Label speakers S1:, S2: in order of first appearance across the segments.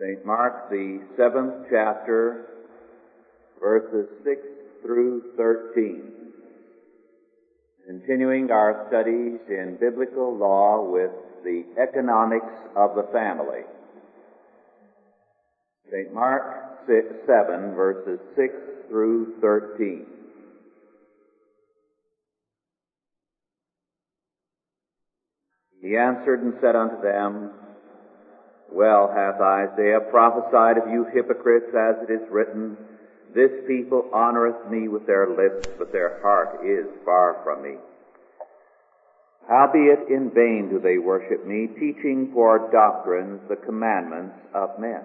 S1: St. Mark, the seventh chapter, verses 6 through 13. Continuing our studies in biblical law with the economics of the family. St. Mark 6, 7, verses 6 through 13. He answered and said unto them, Well hath Isaiah prophesied of you hypocrites, as it is written, This people honoreth me with their lips, but their heart is far from me. Howbeit in vain do they worship me, teaching for doctrines the commandments of men.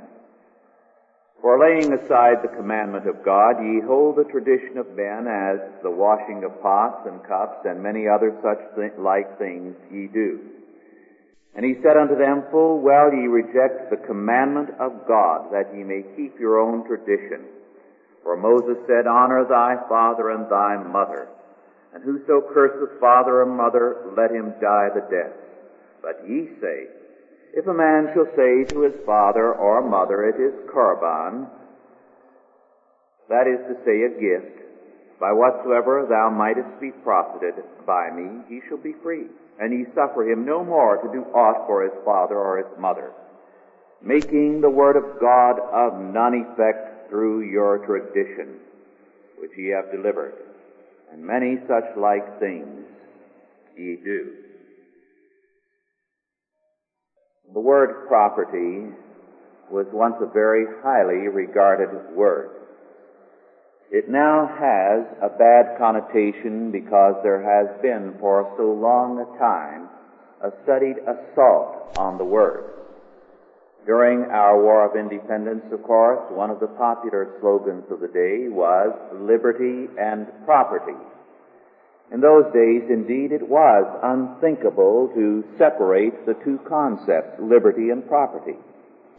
S1: For laying aside the commandment of God, ye hold the tradition of men as the washing of pots and cups and many other such th- like things ye do. And he said unto them, Full well ye reject the commandment of God, that ye may keep your own tradition. For Moses said, Honor thy father and thy mother. And whoso curseth father or mother, let him die the death. But ye say, If a man shall say to his father or mother, It is korban, that is to say, a gift, by whatsoever thou mightest be profited by me, he shall be free and ye suffer him no more to do aught for his father or his mother, making the word of God of none effect through your tradition, which ye have delivered, and many such like things ye do. The word property was once a very highly regarded word. It now has a bad connotation because there has been for so long a time a studied assault on the word. During our War of Independence, of course, one of the popular slogans of the day was liberty and property. In those days, indeed, it was unthinkable to separate the two concepts, liberty and property.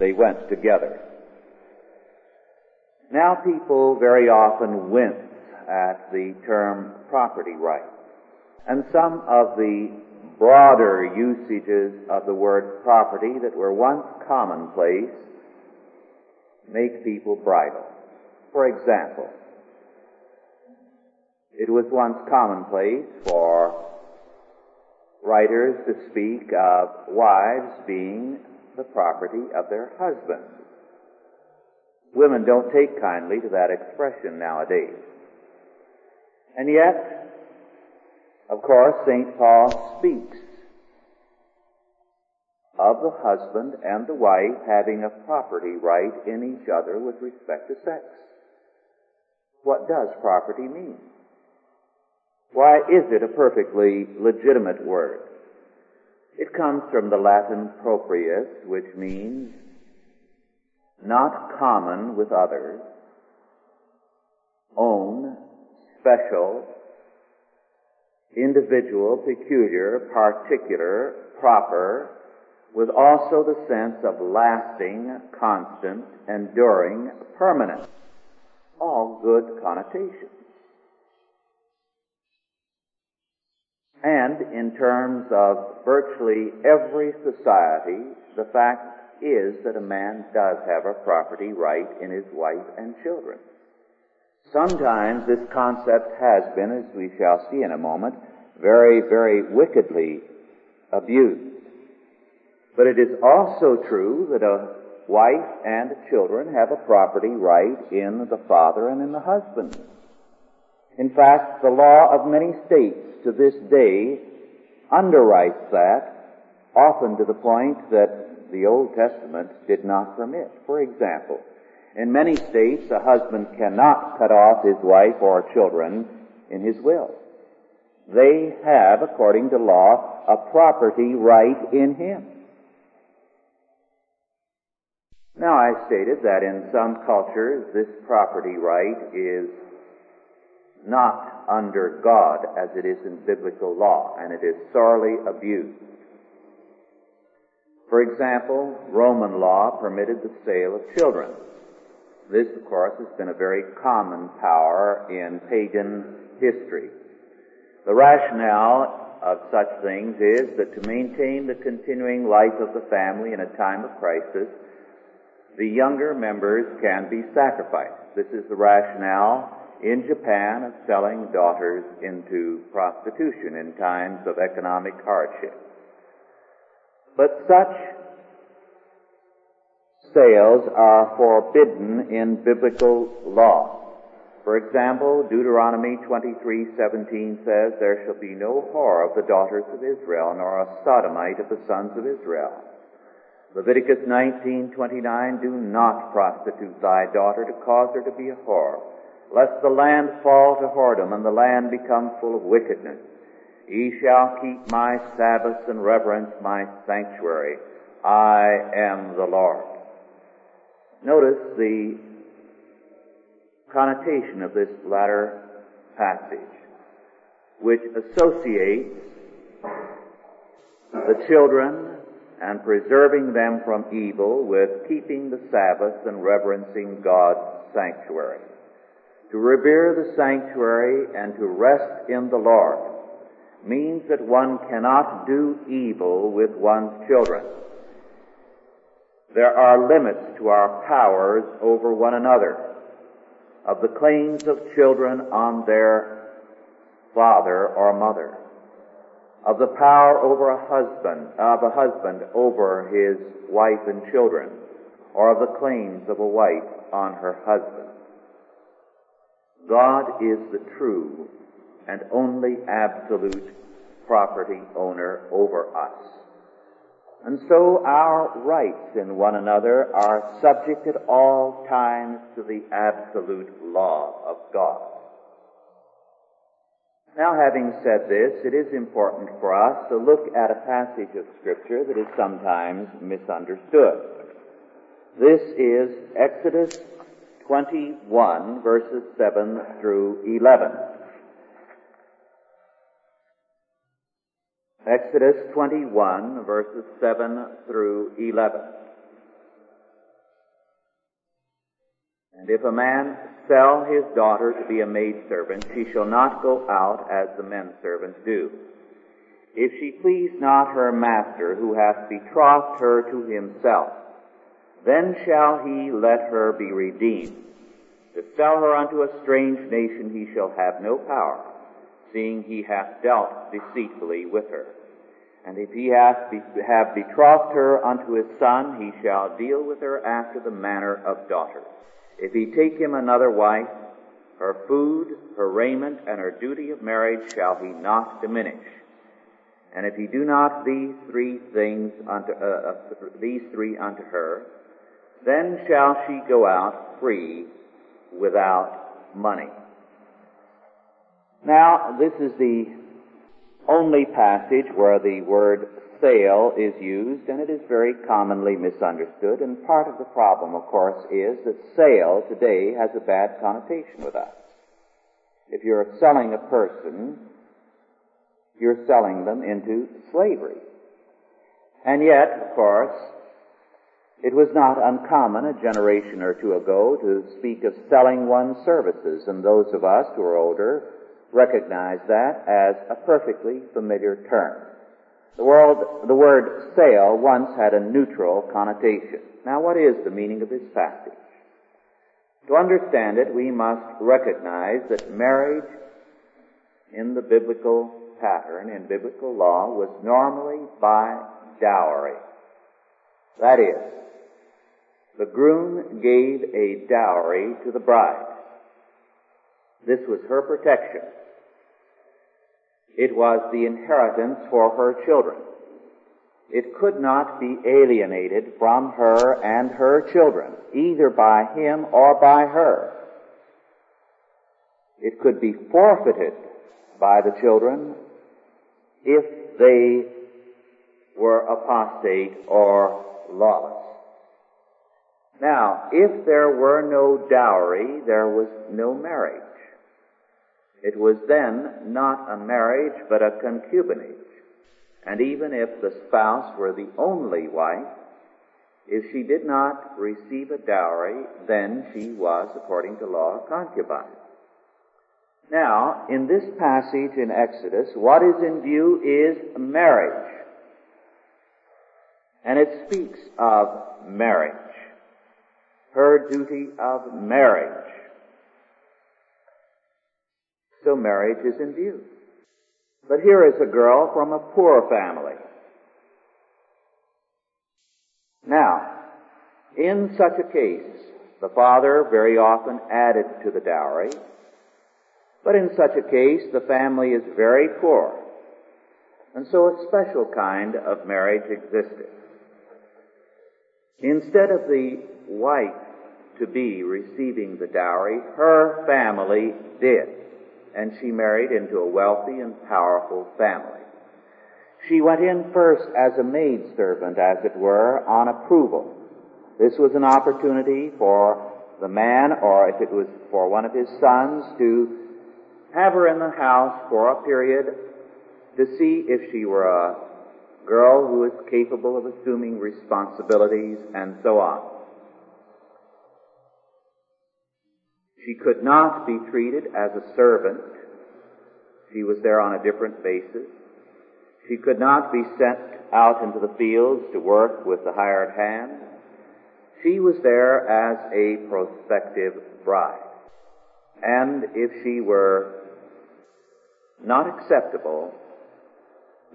S1: They went together. Now people very often wince at the term property rights And some of the broader usages of the word property that were once commonplace make people bridle. For example, it was once commonplace for writers to speak of wives being the property of their husbands. Women don't take kindly to that expression nowadays. And yet, of course, St. Paul speaks of the husband and the wife having a property right in each other with respect to sex. What does property mean? Why is it a perfectly legitimate word? It comes from the Latin proprius, which means not common with others, own, special, individual, peculiar, particular, proper, with also the sense of lasting, constant, enduring, permanent. All good connotations. And in terms of virtually every society, the fact is that a man does have a property right in his wife and children. Sometimes this concept has been, as we shall see in a moment, very, very wickedly abused. But it is also true that a wife and children have a property right in the father and in the husband. In fact, the law of many states to this day underwrites that, often to the point that the Old Testament did not permit. For example, in many states, a husband cannot cut off his wife or children in his will. They have, according to law, a property right in him. Now, I stated that in some cultures, this property right is not under God as it is in biblical law, and it is sorely abused. For example, Roman law permitted the sale of children. This, of course, has been a very common power in pagan history. The rationale of such things is that to maintain the continuing life of the family in a time of crisis, the younger members can be sacrificed. This is the rationale in Japan of selling daughters into prostitution in times of economic hardship. But such sales are forbidden in biblical law. For example, Deuteronomy 23:17 says, "There shall be no whore of the daughters of Israel, nor a sodomite of the sons of Israel." Leviticus 19:29, "Do not prostitute thy daughter to cause her to be a whore, lest the land fall to whoredom and the land become full of wickedness. Ye shall keep my Sabbaths and reverence my sanctuary. I am the Lord." Notice the connotation of this latter passage, which associates the children and preserving them from evil with keeping the Sabbath and reverencing God's sanctuary. To revere the sanctuary and to rest in the Lord means that one cannot do evil with one's children. There are limits to our powers over one another of the claims of children on their father or mother, of the power over a husband, of a husband over his wife and children, or of the claims of a wife on her husband. God is the true and only absolute property owner over us. And so our rights in one another are subject at all times to the absolute law of God. Now having said this, it is important for us to look at a passage of scripture that is sometimes misunderstood. This is Exodus 21 verses 7 through 11. Exodus 21 verses 7 through 11. And if a man sell his daughter to be a maidservant, she shall not go out as the men servants do. If she please not her master who hath betrothed her to himself, then shall he let her be redeemed. To sell her unto a strange nation he shall have no power seeing he hath dealt deceitfully with her. And if he hath be, have betrothed her unto his son, he shall deal with her after the manner of daughters. If he take him another wife, her food, her raiment, and her duty of marriage shall he not diminish. And if he do not these three things unto uh, uh, these three unto her, then shall she go out free without money. Now, this is the only passage where the word sale is used, and it is very commonly misunderstood. And part of the problem, of course, is that sale today has a bad connotation with us. If you're selling a person, you're selling them into slavery. And yet, of course, it was not uncommon a generation or two ago to speak of selling one's services, and those of us who are older recognize that as a perfectly familiar term. The, world, the word sale once had a neutral connotation. Now what is the meaning of this passage? To understand it, we must recognize that marriage in the biblical pattern, in biblical law, was normally by dowry. That is, the groom gave a dowry to the bride. This was her protection it was the inheritance for her children. It could not be alienated from her and her children, either by him or by her. It could be forfeited by the children if they were apostate or lawless. Now, if there were no dowry, there was no marriage. It was then not a marriage, but a concubinage. And even if the spouse were the only wife, if she did not receive a dowry, then she was, according to law, a concubine. Now, in this passage in Exodus, what is in view is marriage. And it speaks of marriage. her duty of marriage. So marriage is in view. But here is a girl from a poor family. Now, in such a case, the father very often added to the dowry, but in such a case, the family is very poor. And so a special kind of marriage existed. Instead of the wife to be receiving the dowry, her family did. And she married into a wealthy and powerful family. She went in first as a maidservant, as it were, on approval. This was an opportunity for the man, or if it was for one of his sons, to have her in the house for a period to see if she were a girl who was capable of assuming responsibilities and so on. She could not be treated as a servant. She was there on a different basis. She could not be sent out into the fields to work with the hired hand. She was there as a prospective bride. And if she were not acceptable,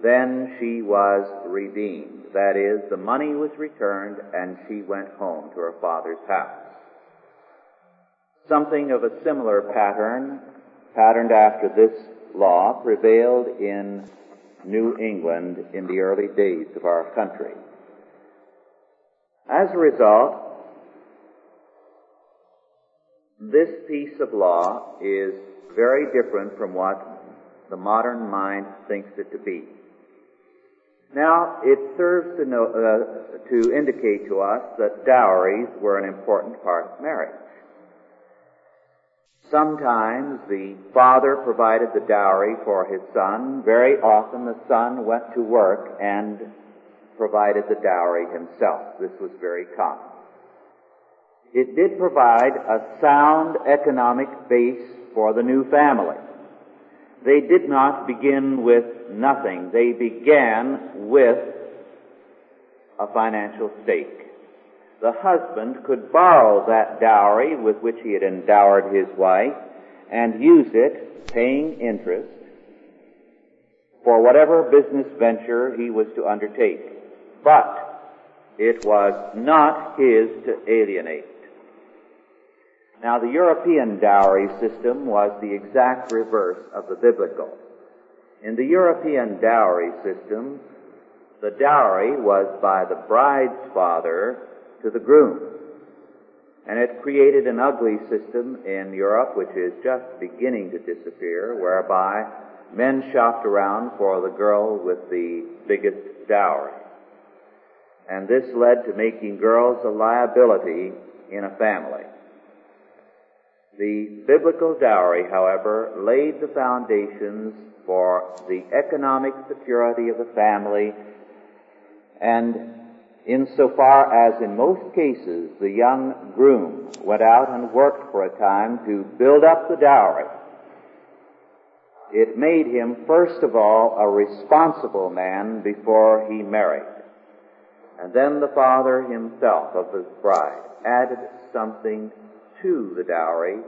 S1: then she was redeemed. That is, the money was returned and she went home to her father's house. Something of a similar pattern, patterned after this law, prevailed in New England in the early days of our country. As a result, this piece of law is very different from what the modern mind thinks it to be. Now, it serves to, know, uh, to indicate to us that dowries were an important part of marriage. Sometimes the father provided the dowry for his son. Very often the son went to work and provided the dowry himself. This was very common. It did provide a sound economic base for the new family. They did not begin with nothing. They began with a financial stake the husband could borrow that dowry with which he had endowed his wife and use it, paying interest, for whatever business venture he was to undertake. But it was not his to alienate. Now the European dowry system was the exact reverse of the biblical. In the European dowry system, the dowry was by the bride's father to the groom. And it created an ugly system in Europe which is just beginning to disappear, whereby men shopped around for the girl with the biggest dowry. And this led to making girls a liability in a family. The biblical dowry, however, laid the foundations for the economic security of the family and insofar as in most cases the young groom went out and worked for a time to build up the dowry, it made him first of all a responsible man before he married. And then the father himself of the bride added something to the dowry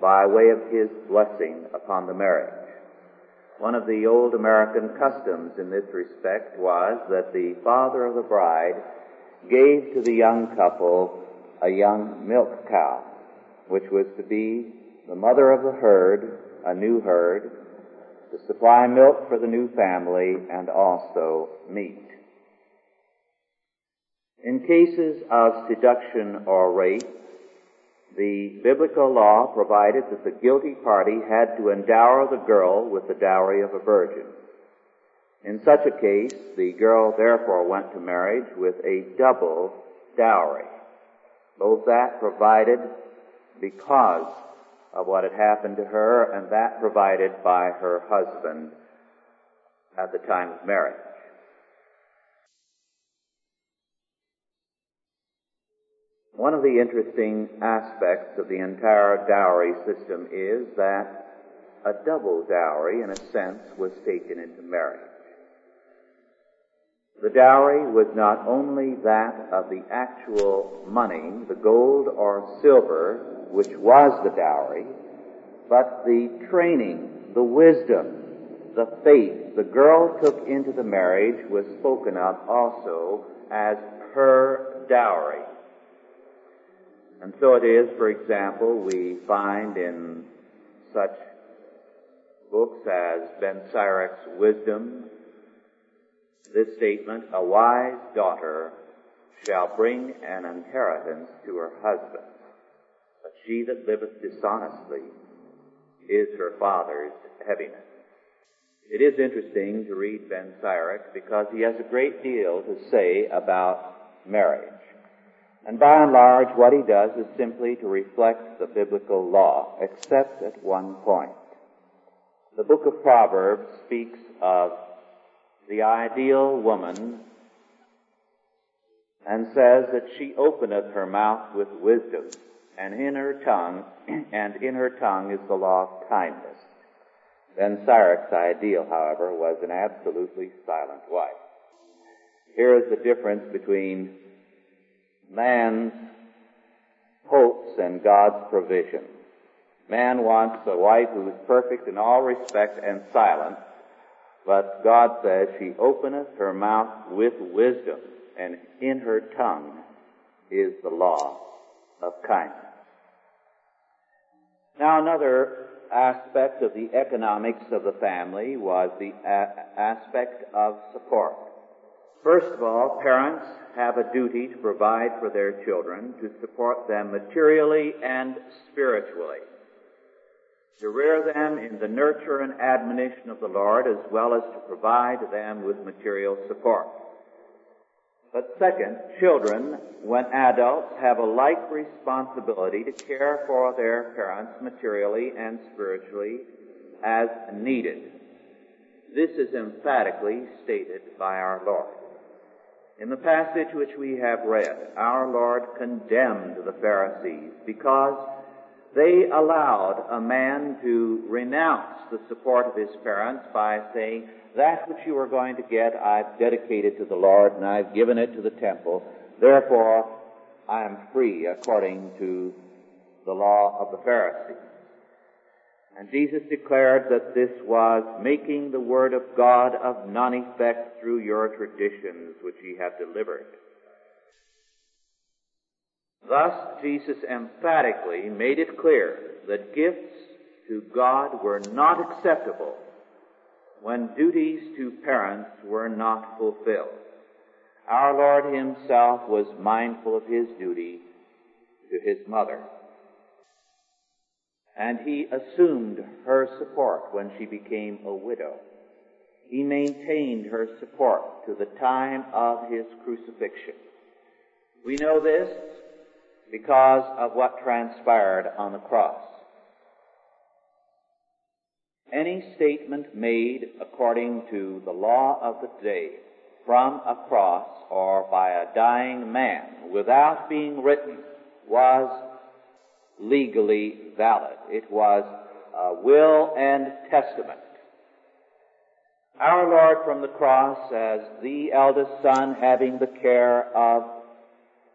S1: by way of his blessing upon the marriage. One of the old American customs in this respect was that the father of the bride gave to the young couple a young milk cow, which was to be the mother of the herd, a new herd, to supply milk for the new family and also meat. In cases of seduction or rape, the biblical law provided that the guilty party had to endow the girl with the dowry of a virgin. In such a case, the girl therefore went to marriage with a double dowry. Both that provided because of what had happened to her and that provided by her husband at the time of marriage. One of the interesting aspects of the entire dowry system is that a double dowry, in a sense, was taken into marriage. The dowry was not only that of the actual money, the gold or silver, which was the dowry, but the training, the wisdom, the faith the girl took into the marriage was spoken of also as her dowry. And so it is, for example, we find in such books as Ben Sirach's Wisdom, this statement, a wise daughter shall bring an inheritance to her husband, but she that liveth dishonestly is her father's heaviness. It is interesting to read Ben Sirach because he has a great deal to say about marriage. And by and large, what he does is simply to reflect the biblical law, except at one point. The book of Proverbs speaks of the ideal woman and says that she openeth her mouth with wisdom, and in her tongue, and in her tongue is the law of kindness. Ben Sirach's ideal, however, was an absolutely silent wife. Here is the difference between man's hopes and God's provision. Man wants a wife who is perfect in all respect and silent, but God says she openeth her mouth with wisdom, and in her tongue is the law of kindness. Now another aspect of the economics of the family was the a- aspect of support. First of all, parents have a duty to provide for their children, to support them materially and spiritually, to rear them in the nurture and admonition of the Lord, as well as to provide them with material support. But second, children, when adults, have a like responsibility to care for their parents materially and spiritually as needed. This is emphatically stated by our Lord. In the passage which we have read, our Lord condemned the Pharisees because they allowed a man to renounce the support of his parents by saying, that which you are going to get, I've dedicated to the Lord and I've given it to the temple. Therefore, I am free according to the law of the Pharisees. And Jesus declared that this was making the word of God of none effect through your traditions which ye have delivered. Thus, Jesus emphatically made it clear that gifts to God were not acceptable when duties to parents were not fulfilled. Our Lord Himself was mindful of His duty to His mother. And He assumed her support when she became a widow. He maintained her support to the time of His crucifixion. We know this because of what transpired on the cross. Any statement made according to the law of the day from a cross or by a dying man without being written was legally valid. It was a will and testament. Our Lord from the cross as the eldest son having the care of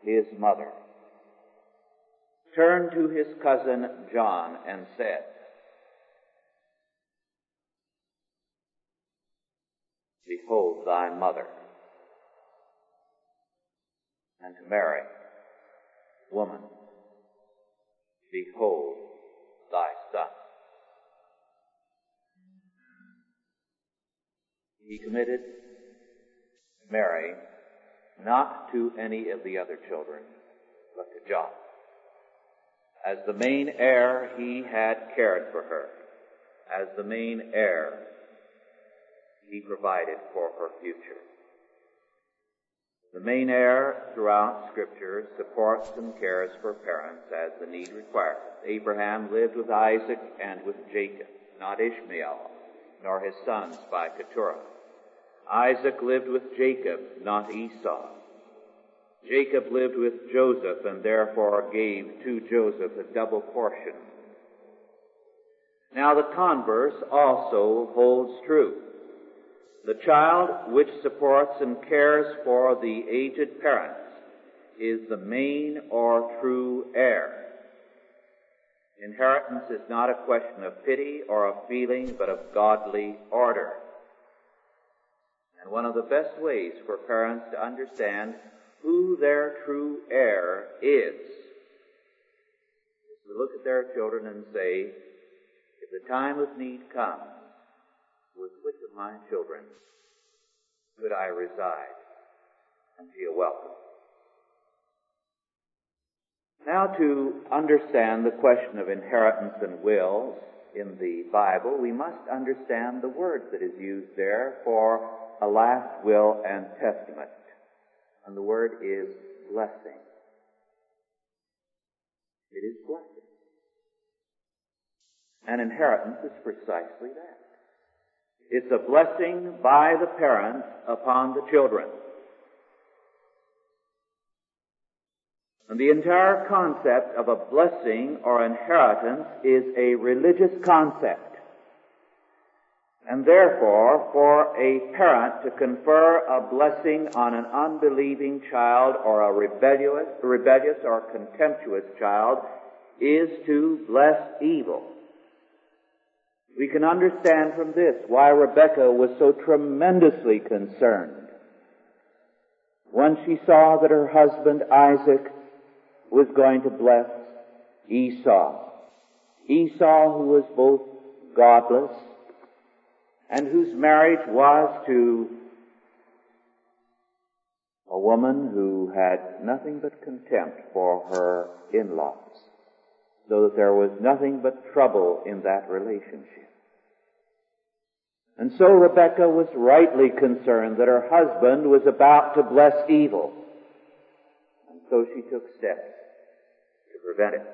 S1: his mother turned to his cousin John and said, Behold thy mother. And to Mary, Woman, behold thy son. He committed Mary not to any of the other children, but to John. As the main heir, he had cared for her. As the main heir, he provided for her future. The main heir throughout Scripture supports and cares for parents as the need requires. Abraham lived with Isaac and with Jacob, not Ishmael, nor his sons by Keturah. Isaac lived with Jacob, not Esau. Jacob lived with Joseph and therefore gave to Joseph a double portion. Now the converse also holds true. The child which supports and cares for the aged parents is the main or true heir. Inheritance is not a question of pity or of feeling, but of godly order. And one of the best ways for parents to understand who their true heir is is to look at their children and say, if the time of need comes, with which of my children could I reside and feel welcome? Now to understand the question of inheritance and wills in the Bible, we must understand the word that is used there for a last will and testament. And the word is blessing. It is blessing. And inheritance is precisely that. It's a blessing by the parents upon the children. And the entire concept of a blessing or inheritance is a religious concept. And therefore, for a parent to confer a blessing on an unbelieving child or a rebellious, rebellious or contemptuous child is to bless evil. We can understand from this why Rebecca was so tremendously concerned when she saw that her husband Isaac was going to bless Esau. Esau who was both godless and whose marriage was to a woman who had nothing but contempt for her in-laws, so that there was nothing but trouble in that relationship. And so Rebecca was rightly concerned that her husband was about to bless evil. And so she took steps to prevent it.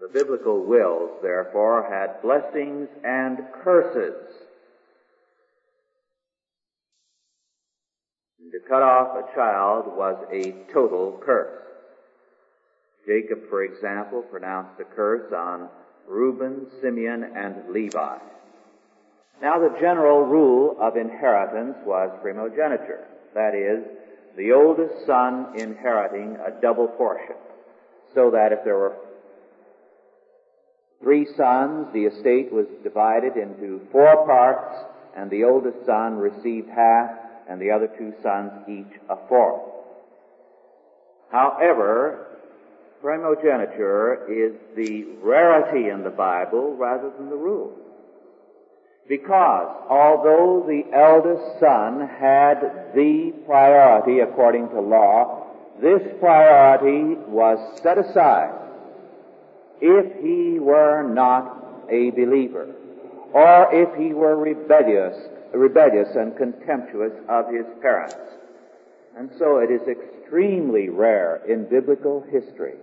S1: The biblical wills, therefore, had blessings and curses. And to cut off a child was a total curse. Jacob, for example, pronounced a curse on Reuben, Simeon, and Levi. Now the general rule of inheritance was primogeniture. That is, the oldest son inheriting a double portion. So that if there were three sons, the estate was divided into four parts, and the oldest son received half, and the other two sons each a fourth. However, primogeniture is the rarity in the Bible rather than the rule. Because although the eldest son had the priority according to law, this priority was set aside if he were not a believer, or if he were rebellious, rebellious and contemptuous of his parents. And so it is extremely rare in biblical history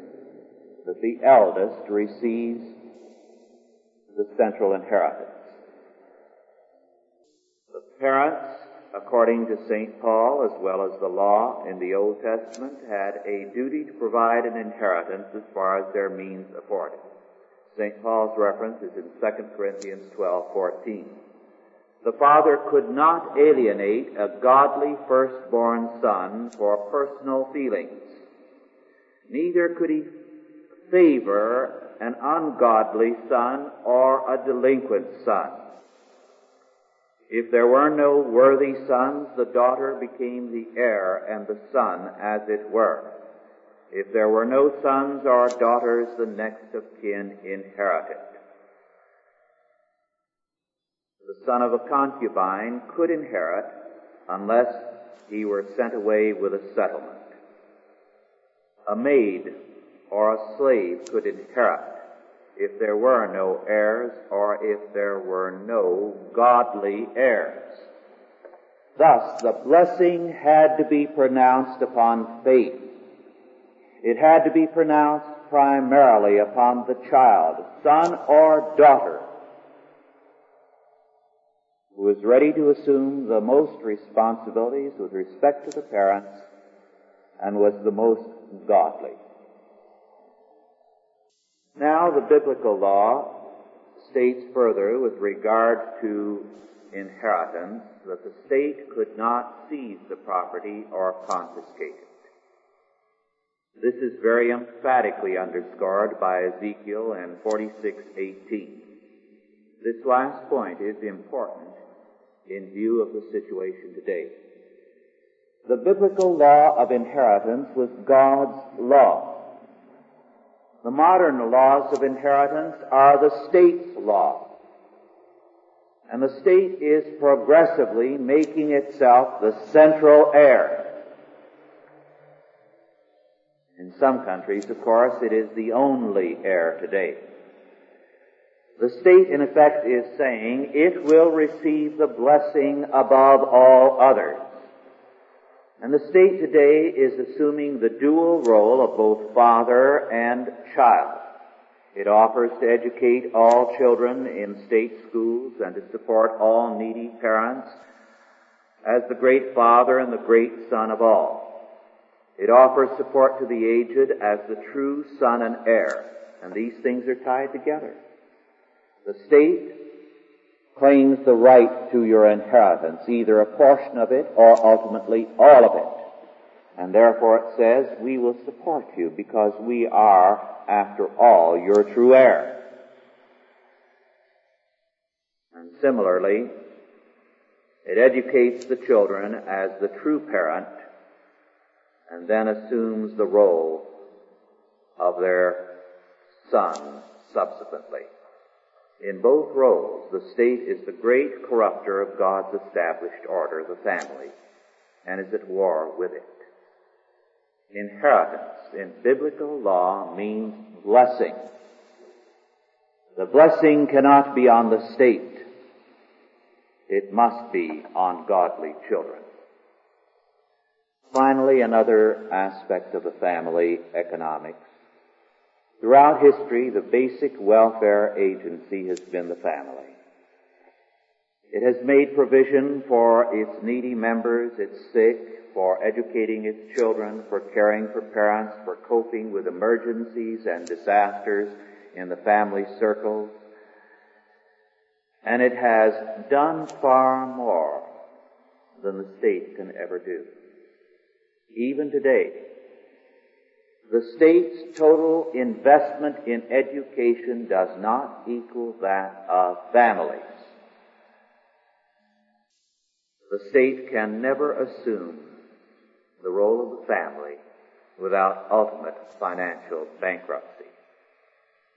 S1: that the eldest receives the central inheritance. The parents, according to St. Paul, as well as the law in the Old Testament, had a duty to provide an inheritance as far as their means afforded. St. Paul's reference is in 2 Corinthians 12:14. The father could not alienate a godly firstborn son for personal feelings. Neither could he favor an ungodly son or a delinquent son. If there were no worthy sons, the daughter became the heir and the son, as it were. If there were no sons or daughters, the next of kin inherited. The son of a concubine could inherit unless he were sent away with a settlement. A maid or a slave could inherit if there were no heirs or if there were no godly heirs. Thus, the blessing had to be pronounced upon faith. It had to be pronounced primarily upon the child, son or daughter, who was ready to assume the most responsibilities with respect to the parents and was the most godly. Now the biblical law states further with regard to inheritance that the state could not seize the property or confiscate it. This is very emphatically underscored by Ezekiel in 46:18. This last point is important in view of the situation today. The biblical law of inheritance was God's law. The modern laws of inheritance are the state's law. And the state is progressively making itself the central heir. In some countries, of course, it is the only heir today. The state, in effect, is saying it will receive the blessing above all others. And the state today is assuming the dual role of both father and child. It offers to educate all children in state schools and to support all needy parents as the great father and the great son of all. It offers support to the aged as the true son and heir. And these things are tied together. The state claims the right to your inheritance, either a portion of it or ultimately all of it. And therefore it says, we will support you because we are, after all, your true heir. And similarly, it educates the children as the true parent and then assumes the role of their son subsequently. In both roles, the state is the great corrupter of God's established order, the family, and is at war with it. Inheritance in biblical law means blessing. The blessing cannot be on the state. It must be on godly children. Finally, another aspect of the family, economics. Throughout history, the basic welfare agency has been the family. It has made provision for its needy members, its sick, for educating its children, for caring for parents, for coping with emergencies and disasters in the family circles. And it has done far more than the state can ever do even today, the state's total investment in education does not equal that of families. The state can never assume the role of the family without ultimate financial bankruptcy.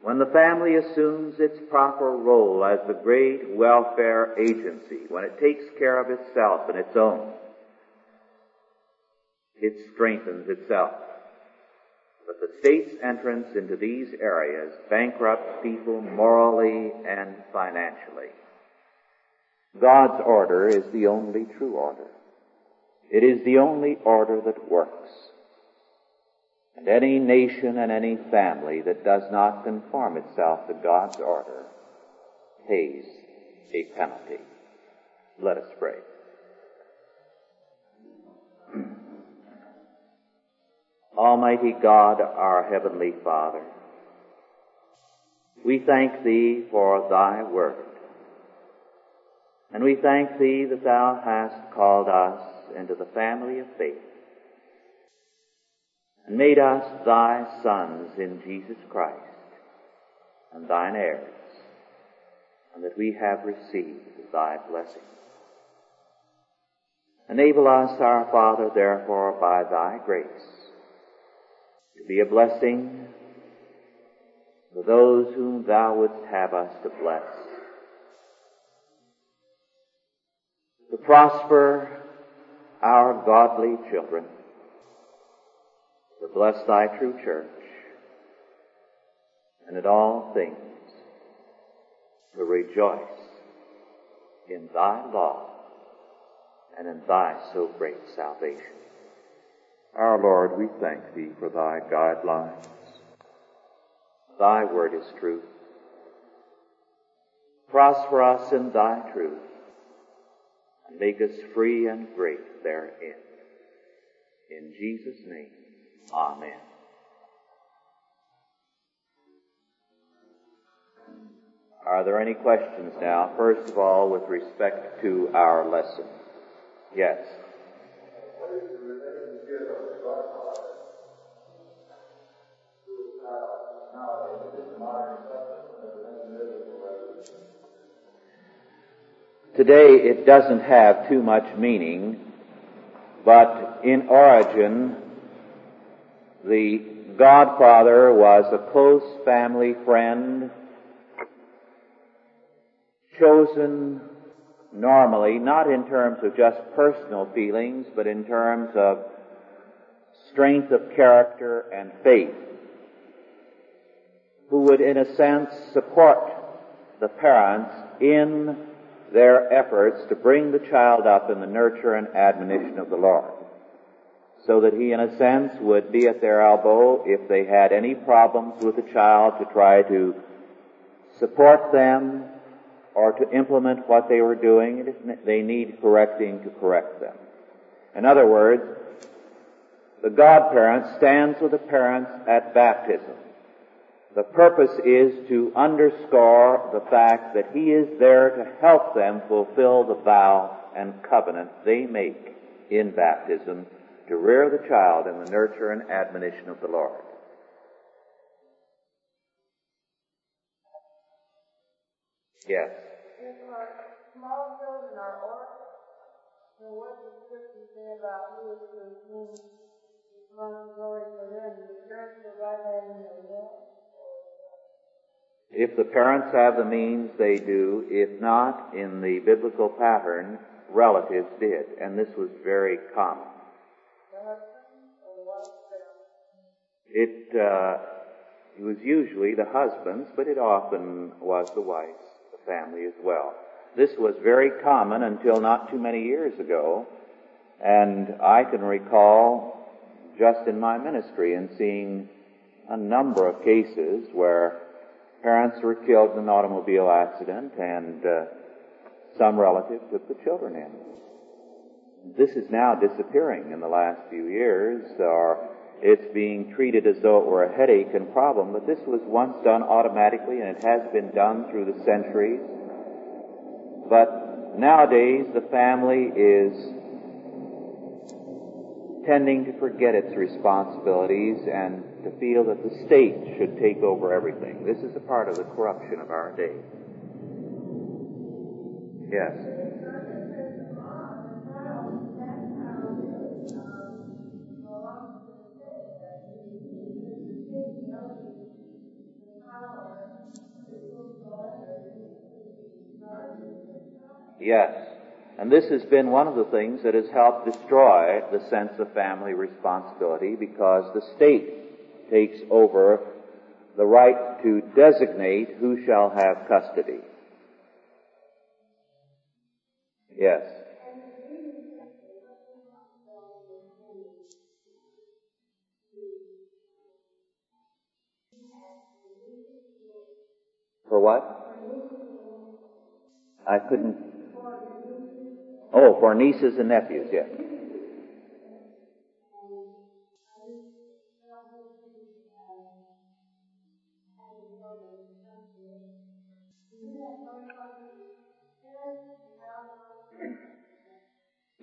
S1: When the family assumes its proper role as the great welfare agency, when it takes care of itself and its own, it strengthens itself. But the state's entrance into these areas bankrupts people morally and financially. God's order is the only true order. It is the only order that works. And any nation and any family that does not conform itself to God's order pays a penalty. Let us pray. Almighty God, our Heavenly Father, we thank Thee for Thy Word. And we thank Thee that Thou hast called us into the family of faith and made us Thy sons in Jesus Christ and Thine heirs, and that we have received Thy blessing. Enable us, our Father, therefore, by Thy grace, to be a blessing for those whom thou wouldst have us to bless. To prosper our godly children. To bless thy true church. And in all things to rejoice in thy law and in thy so great salvation. Our Lord, we thank Thee for Thy guidelines. Thy word is truth. Prosper us in Thy truth and make us free and great therein. In Jesus' name, Amen. Are there any questions now? First of all, with respect to our lesson. Yes. Today it doesn't have too much meaning, but in origin, the godfather was a close family friend, chosen normally, not in terms of just personal feelings, but in terms of strength of character and faith, who would in a sense support the parents in their efforts to bring the child up in the nurture and admonition of the Lord. So that he, in a sense, would be at their elbow if they had any problems with the child to try to support them or to implement what they were doing, if they need correcting to correct them. In other words, the godparent stands with the parents at baptism the purpose is to underscore the fact that He is there to help them fulfill the vow and covenant they make in baptism to rear the child in the nurture and admonition of the Lord. Yes.
S2: If our small children are orphans, then what does Scripture say about who is to assume responsibility for them? The in their will?
S1: If the parents have the means, they do. If not, in the biblical pattern, relatives did. And this was very common. It, uh, it was usually the husbands, but it often was the wives, the family as well. This was very common until not too many years ago. And I can recall just in my ministry and seeing a number of cases where Parents were killed in an automobile accident, and uh, some relative took the children in. This is now disappearing in the last few years, or it's being treated as though it were a headache and problem, but this was once done automatically, and it has been done through the centuries. But nowadays, the family is tending to forget its responsibilities and to feel that the state should take over everything. This is a part of the corruption of our day. Yes. Yes. And this has been one of the things that has helped destroy the sense of family responsibility because the state takes over the right to designate who shall have custody. Yes. For what? I couldn't Oh, for nieces and nephews, yes.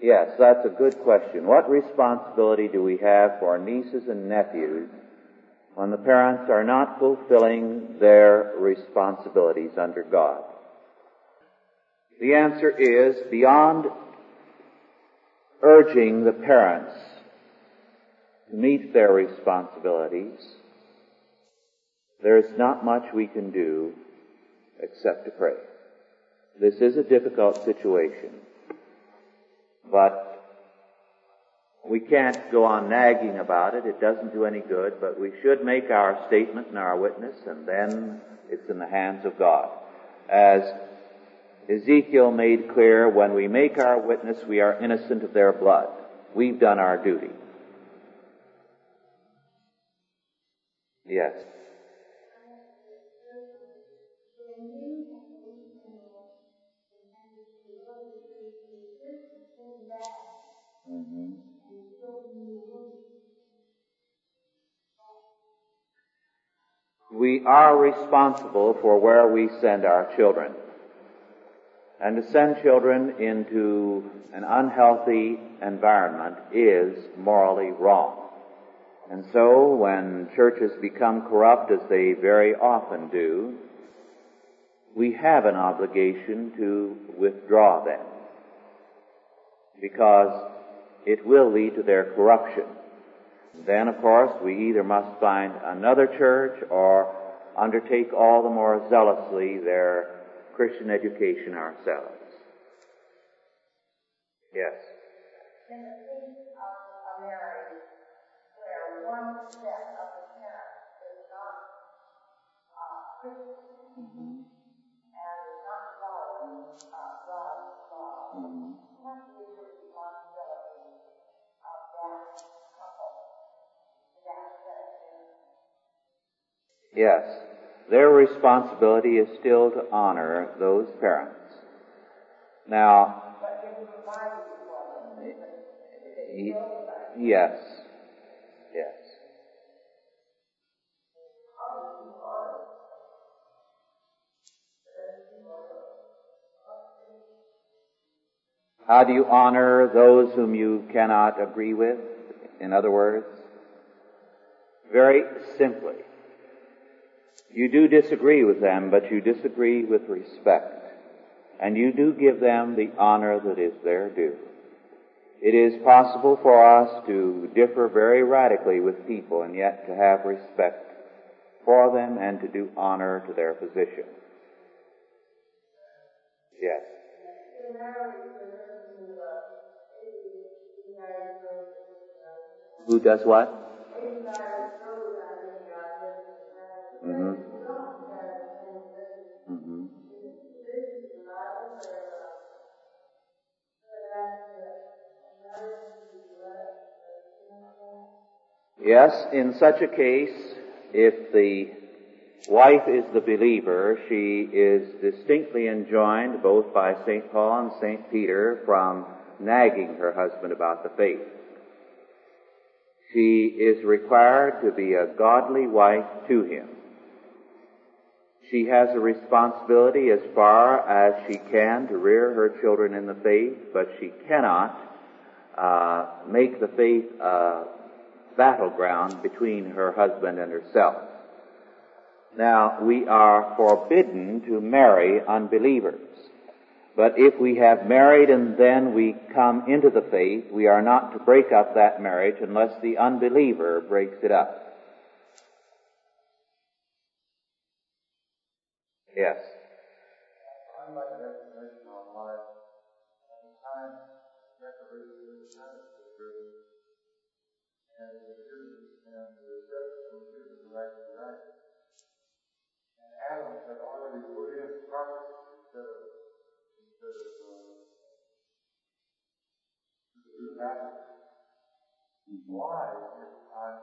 S1: Yes, that's a good question. What responsibility do we have for nieces and nephews when the parents are not fulfilling their responsibilities under God? The answer is beyond urging the parents to meet their responsibilities, there is not much we can do except to pray. This is a difficult situation, but we can't go on nagging about it. It doesn't do any good, but we should make our statement and our witness, and then it's in the hands of God. As Ezekiel made clear when we make our witness, we are innocent of their blood. We've done our duty. Yes. We are responsible for where we send our children. And to send children into an unhealthy environment is morally wrong. And so when churches become corrupt, as they very often do, we have an obligation to withdraw them because it will lead to their corruption. Then, of course, we either must find another church or undertake all the more zealously their Christian education ourselves. Yes.
S2: In the case of a marriage where one
S1: Yes. Their responsibility is still to honor those parents. Now, yes. Yes. How do you honor those whom you cannot agree with? In other words, very simply, you do disagree with them, but you disagree with respect. And you do give them the honor that is their due. It is possible for us to differ very radically with people and yet to have respect for them and to do honor to their position. Yes.
S2: Who
S1: does what?
S2: God,
S1: hmm
S2: and don't have any business
S1: hmm Yes, in such a case, if the wife is the believer, she is distinctly enjoined both by St. Paul and St. Peter from nagging her husband about the faith. She is required to be a godly wife to him. She has a responsibility as far as she can to rear her children in the faith, but she cannot uh, make the faith a battleground between her husband and herself. Now, we are forbidden to marry unbelievers. But if we have married and then we come into the faith, we are not to break up that marriage unless the unbeliever breaks it up.
S3: And Adam had already put in property instead of, instead of, uh, the. Why, if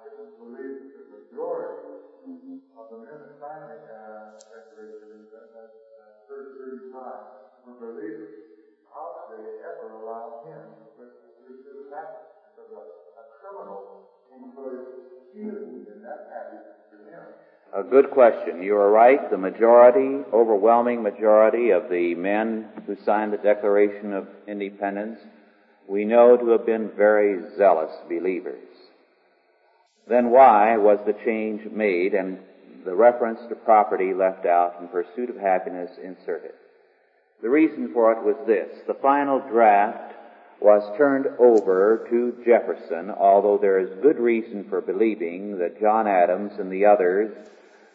S3: given to believe that the majority of the men that signed the 35, were believers, ever allow him to the? Because a, a criminal employs healing in that passage to him.
S1: A good question. You are right. The majority, overwhelming majority of the men who signed the Declaration of Independence, we know to have been very zealous believers. Then why was the change made and the reference to property left out and pursuit of happiness inserted? The reason for it was this. The final draft was turned over to Jefferson, although there is good reason for believing that John Adams and the others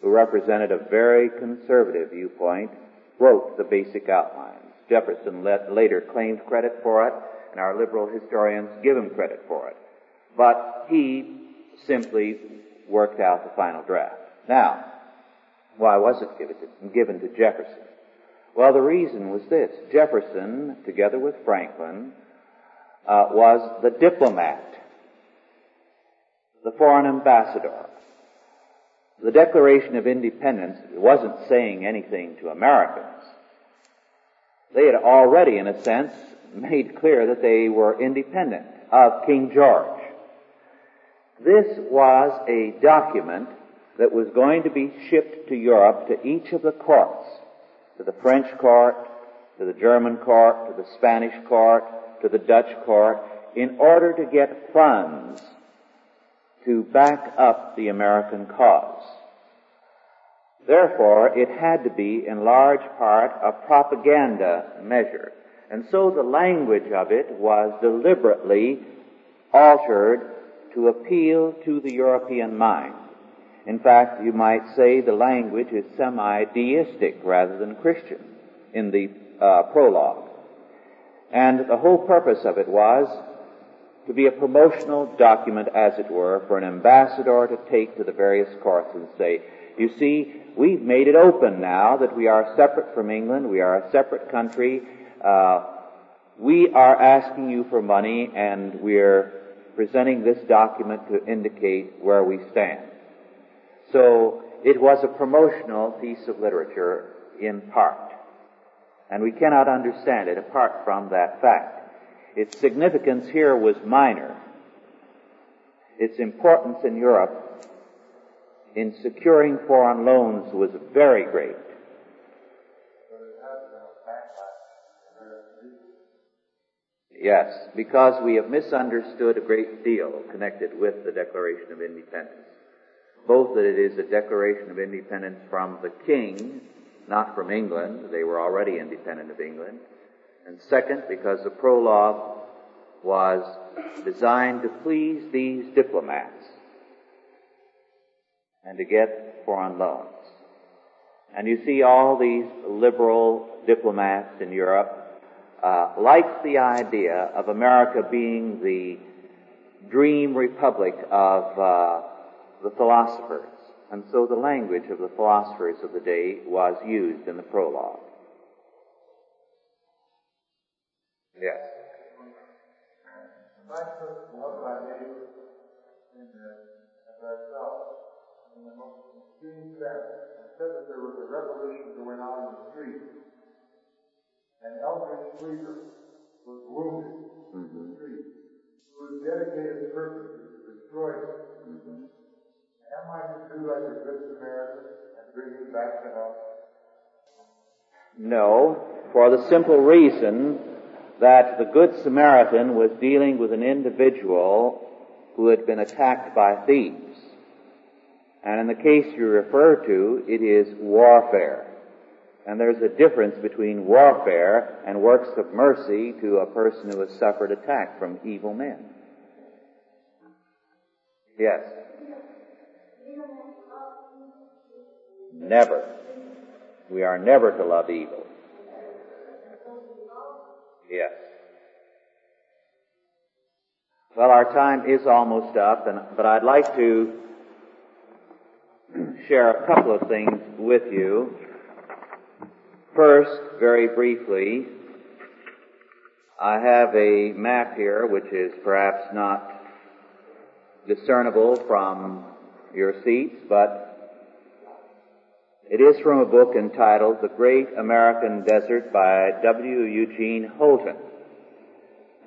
S1: who represented a very conservative viewpoint wrote the basic outlines. Jefferson let, later claimed credit for it, and our liberal historians give him credit for it. But he simply worked out the final draft. Now, why was it given to, given to Jefferson? Well, the reason was this. Jefferson, together with Franklin, uh, was the diplomat, the foreign ambassador. The Declaration of Independence wasn't saying anything to Americans. They had already, in a sense, made clear that they were independent of King George. This was a document that was going to be shipped to Europe to each of the courts, to the French court, to the German court, to the Spanish court, to the Dutch court, in order to get funds to back up the American cause. Therefore, it had to be in large part a propaganda measure. And so the language of it was deliberately altered to appeal to the European mind. In fact, you might say the language is semi-deistic rather than Christian in the uh, prologue. And the whole purpose of it was to be a promotional document, as it were, for an ambassador to take to the various courts and say, you see, we've made it open now that we are separate from England, we are a separate country, uh, we are asking you for money and we're presenting this document to indicate where we stand. So it was a promotional piece of literature in part. And we cannot understand it apart from that fact. Its significance here was minor. Its importance in Europe in securing foreign loans was very great. Yes, because we have misunderstood a great deal connected with the Declaration of Independence. Both that it is a declaration of independence from the king, not from England. They were already independent of England. And second, because the prologue was designed to please these diplomats and to get foreign loans. And you see all these liberal diplomats in Europe uh, likes the idea of America being the dream republic of uh, the philosophers. And so the language of the philosophers of the day was used in the prologue. Yes.
S3: I took what my neighbor in there as I felt in the most extreme sense and said that there was a revolution going on in the street and Eldridge Cleaver was wounded mm-hmm. in the street, whose dedicated purpose is to destroy him. Mm-hmm. Am I to do like a good Samaritan and bring him back to health?
S1: No, for the simple reason that the Good Samaritan was dealing with an individual who had been attacked by thieves. And in the case you refer to, it is warfare. And there's a difference between warfare and works of mercy to a person who has suffered attack from evil men. Yes. Never. We are never to love evil. Yes. Well, our time is almost up, and, but I'd like to share a couple of things with you. First, very briefly, I have a map here which is perhaps not discernible from your seats, but it is from a book entitled The Great American Desert by W. Eugene Hollon.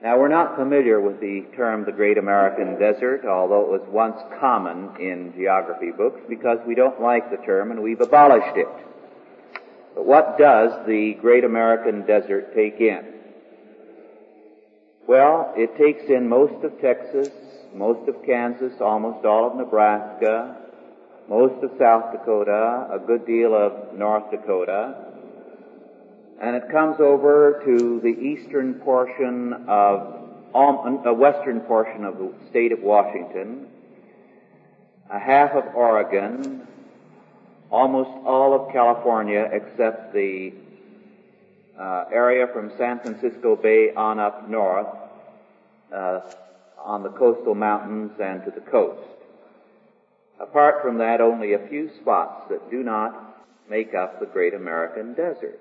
S1: Now we're not familiar with the term the Great American Desert, although it was once common in geography books because we don't like the term and we've abolished it. But what does the great American desert take in? Well, it takes in most of Texas, most of Kansas, almost all of Nebraska, most of South Dakota, a good deal of North Dakota, and it comes over to the eastern portion of, um, a western portion of the state of Washington, a half of Oregon, almost all of California except the uh, area from San Francisco Bay on up north uh, on the coastal mountains and to the coast. Apart from that, only a few spots that do not make up the great American desert.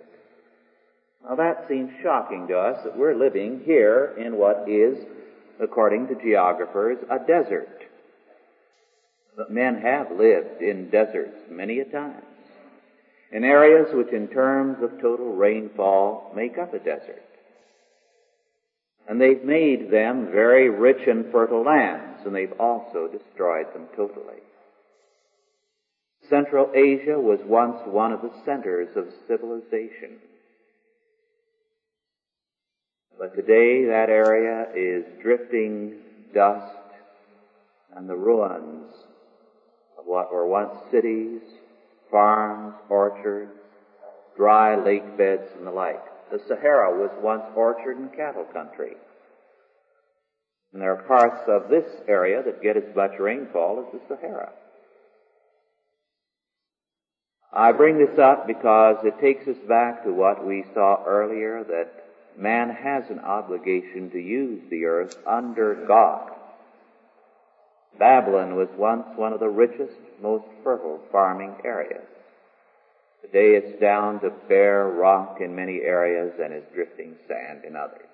S1: Now that seems shocking to us that we're living here in what is, according to geographers, a desert. But men have lived in deserts many a time. In areas which in terms of total rainfall make up a desert. And they've made them very rich and fertile lands, and they've also destroyed them totally. Central Asia was once one of the centers of civilization. But today that area is drifting dust and the ruins of what were once cities, farms, orchards, dry lake beds and the like. The Sahara was once orchard and cattle country. And there are parts of this area that get as much rainfall as the Sahara. I bring this up because it takes us back to what we saw earlier that man has an obligation to use the earth under God. Babylon was once one of the richest, most fertile farming areas. Today it's down to bare rock in many areas and is drifting sand in others.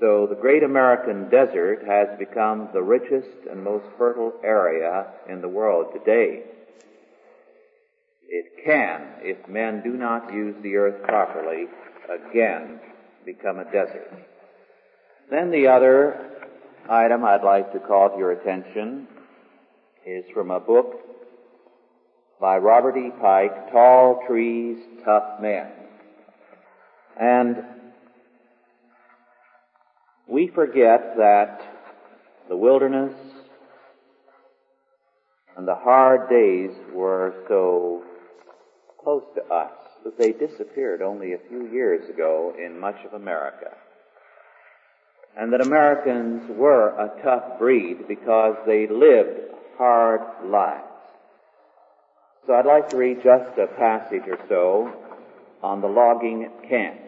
S1: So the great American desert has become the richest and most fertile area in the world today. It can, if men do not use the earth properly, again become a desert. Then the other item I'd like to call to your attention is from a book by Robert E. Pike, Tall Trees, Tough Men. And we forget that the wilderness and the hard days were so close to us that they disappeared only a few years ago in much of America. And that Americans were a tough breed because they lived hard lives. So I'd like to read just a passage or so on the logging camp.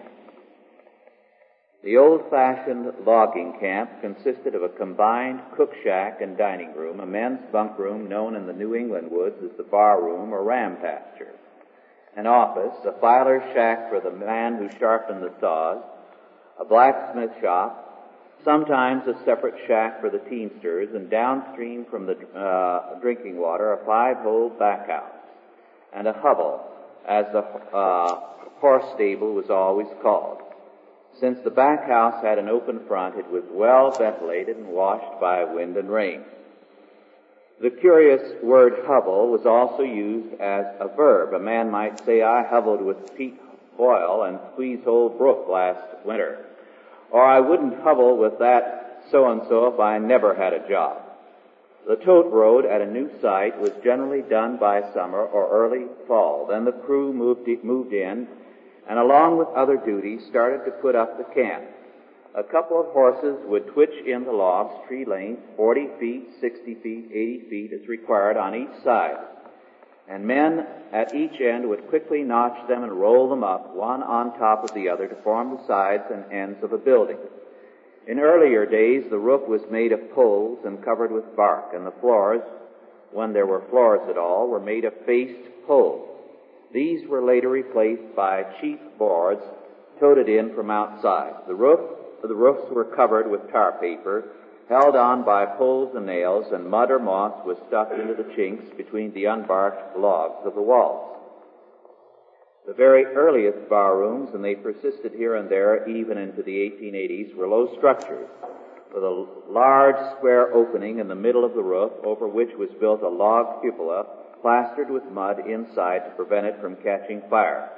S1: The old-fashioned logging camp consisted of a combined cook shack and dining room, a men's bunk room known in the New England woods as the bar room or ram pasture, an office, a filer's shack for the man who sharpened the saws, a blacksmith shop, sometimes a separate shack for the teamsters, and downstream from the uh, drinking water, a five-hole back house, and a hovel, as the uh, horse stable was always called. Since the back house had an open front, it was well ventilated and washed by wind and rain. The curious word hovel was also used as a verb. A man might say, I hovelled with Pete Boyle and squeezed old Brook last winter. Or I wouldn't hovel with that so-and-so if I never had a job. The tote road at a new site was generally done by summer or early fall. Then the crew moved, moved in and along with other duties started to put up the camp. A couple of horses would twitch in the logs tree length, 40 feet, 60 feet, 80 feet as required on each side. And men at each end would quickly notch them and roll them up, one on top of the other to form the sides and ends of a building. In earlier days, the roof was made of poles and covered with bark, and the floors, when there were floors at all, were made of faced poles. These were later replaced by cheap boards toted in from outside. The roof, the roofs were covered with tar paper, held on by poles and nails, and mud or moss was stuck into the chinks between the unbarked logs of the walls. The very earliest bar rooms, and they persisted here and there even into the 1880s, were low structures with a large square opening in the middle of the roof over which was built a log cupola plastered with mud inside to prevent it from catching fire.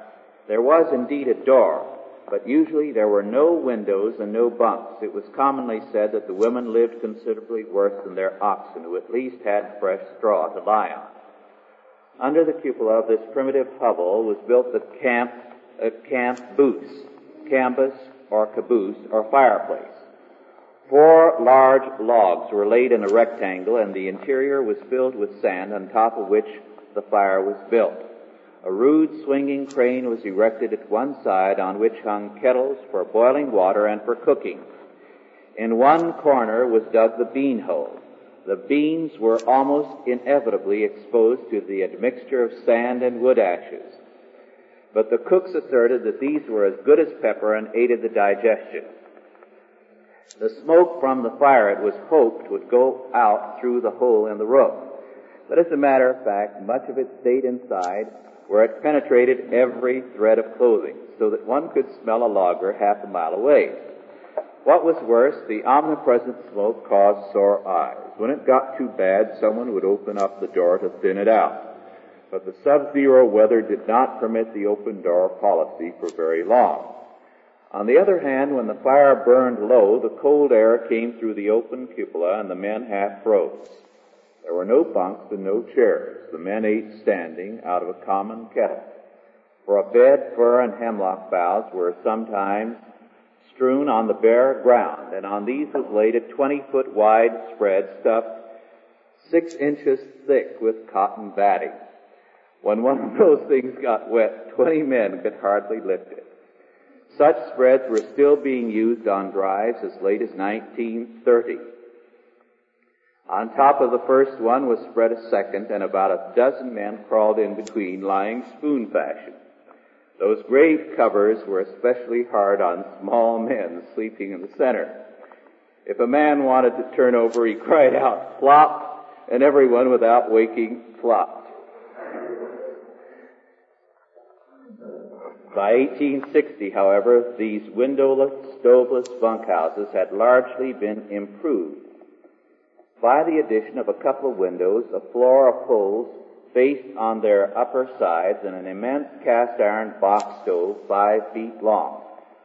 S1: There was indeed a door, but usually there were no windows and no bunks. It was commonly said that the women lived considerably worse than their oxen, who at least had fresh straw to lie on. Under the cupola of this primitive hovel was built the camp, uh, camp booth, canvas or caboose or fireplace. Four large logs were laid in a rectangle and the interior was filled with sand on top of which the fire was built. A rude swinging crane was erected at one side on which hung kettles for boiling water and for cooking. In one corner was dug the bean hole. The beans were almost inevitably exposed to the admixture of sand and wood ashes. But the cooks asserted that these were as good as pepper and aided the digestion. The smoke from the fire, it was hoped, would go out through the hole in the roof. But as a matter of fact, much of it stayed inside where it penetrated every thread of clothing so that one could smell a logger half a mile away. What was worse, the omnipresent smoke caused sore eyes. When it got too bad, someone would open up the door to thin it out. But the sub-zero weather did not permit the open door policy for very long. On the other hand, when the fire burned low, the cold air came through the open cupola and the men half froze. There were no bunks and no chairs. The men ate standing out of a common kettle. For a bed, fir and hemlock boughs were sometimes strewn on the bare ground, and on these was laid a 20 foot wide spread stuffed six inches thick with cotton batting. When one of those things got wet, 20 men could hardly lift it. Such spreads were still being used on drives as late as 1930. On top of the first one was spread a second, and about a dozen men crawled in between, lying spoon fashion. Those grave covers were especially hard on small men sleeping in the center. If a man wanted to turn over, he cried out, flop, and everyone without waking flopped. By 1860, however, these windowless, stoveless bunkhouses had largely been improved by the addition of a couple of windows, a floor of poles faced on their upper sides, and an immense cast iron box stove five feet long,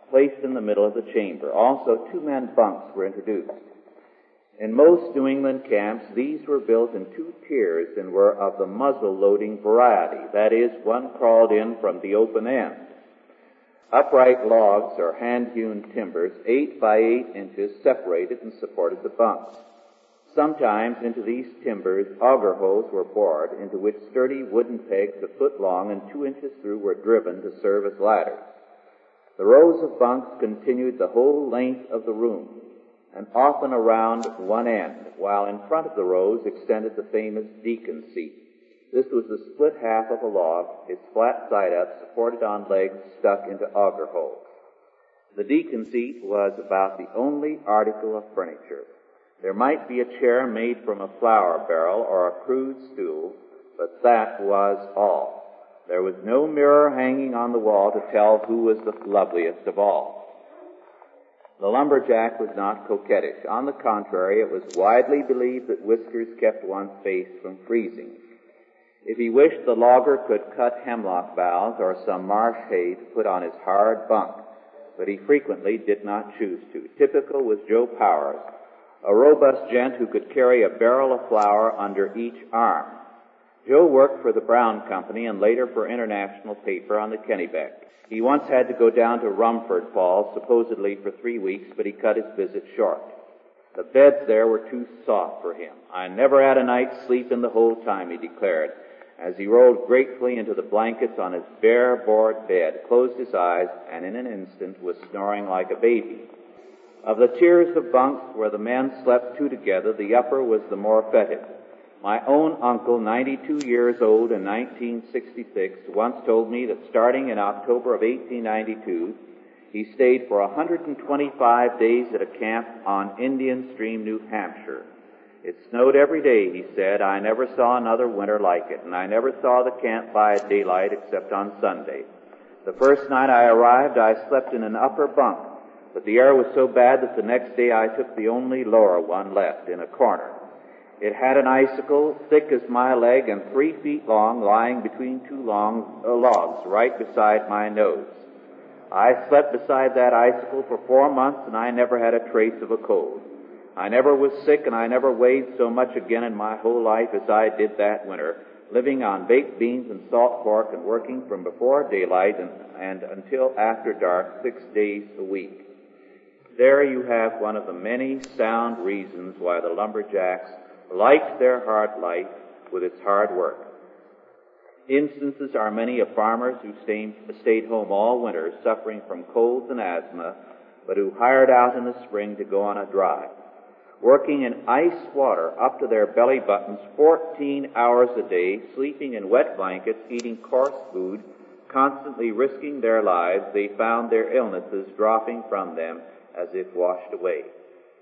S1: placed in the middle of the chamber. Also, two men bunks were introduced. In most New England camps, these were built in two tiers and were of the muzzle loading variety. That is, one crawled in from the open end. Upright logs or hand-hewn timbers, eight by eight inches, separated and supported the bunks. Sometimes into these timbers auger holes were bored, into which sturdy wooden pegs a foot long and two inches through were driven to serve as ladders. The rows of bunks continued the whole length of the room, and often around one end, while in front of the rows extended the famous deacon seat. This was the split half of a log, its flat side up, supported on legs stuck into auger holes. The deacon seat was about the only article of furniture. There might be a chair made from a flour barrel or a crude stool, but that was all. There was no mirror hanging on the wall to tell who was the loveliest of all. The lumberjack was not coquettish. On the contrary, it was widely believed that whiskers kept one's face from freezing. If he wished, the logger could cut hemlock boughs or some marsh hay to put on his hard bunk, but he frequently did not choose to. Typical was Joe Powers, a robust gent who could carry a barrel of flour under each arm. Joe worked for the Brown Company and later for International Paper on the Kennebec. He once had to go down to Rumford Falls, supposedly for three weeks, but he cut his visit short. The beds there were too soft for him. I never had a night's sleep in the whole time, he declared, as he rolled gratefully into the blankets on his bare board bed, closed his eyes, and in an instant was snoring like a baby. Of the tiers of bunks where the men slept two together, the upper was the more fetid. My own uncle, 92 years old in 1966, once told me that starting in October of 1892, he stayed for 125 days at a camp on Indian Stream, New Hampshire. It snowed every day, he said. I never saw another winter like it, and I never saw the camp by daylight except on Sunday. The first night I arrived, I slept in an upper bunk but the air was so bad that the next day I took the only lower one left in a corner. It had an icicle thick as my leg and three feet long lying between two long uh, logs right beside my nose. I slept beside that icicle for four months and I never had a trace of a cold. I never was sick and I never weighed so much again in my whole life as I did that winter, living on baked beans and salt pork and working from before daylight and, and until after dark six days a week. There you have one of the many sound reasons why the lumberjacks liked their hard life with its hard work. Instances are many of farmers who stayed home all winter suffering from colds and asthma, but who hired out in the spring to go on a drive. Working in ice water up to their belly buttons 14 hours a day, sleeping in wet blankets, eating coarse food, constantly risking their lives, they found their illnesses dropping from them as if washed away.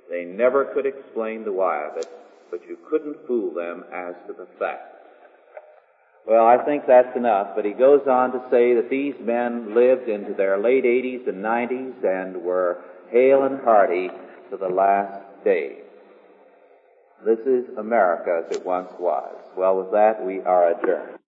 S1: They never could explain the why of it, but you couldn't fool them as to the fact. Well, I think that's enough, but he goes on to say that these men lived into their late 80s and 90s and were hale and hearty to the last day. This is America as it once was. Well, with that, we are adjourned.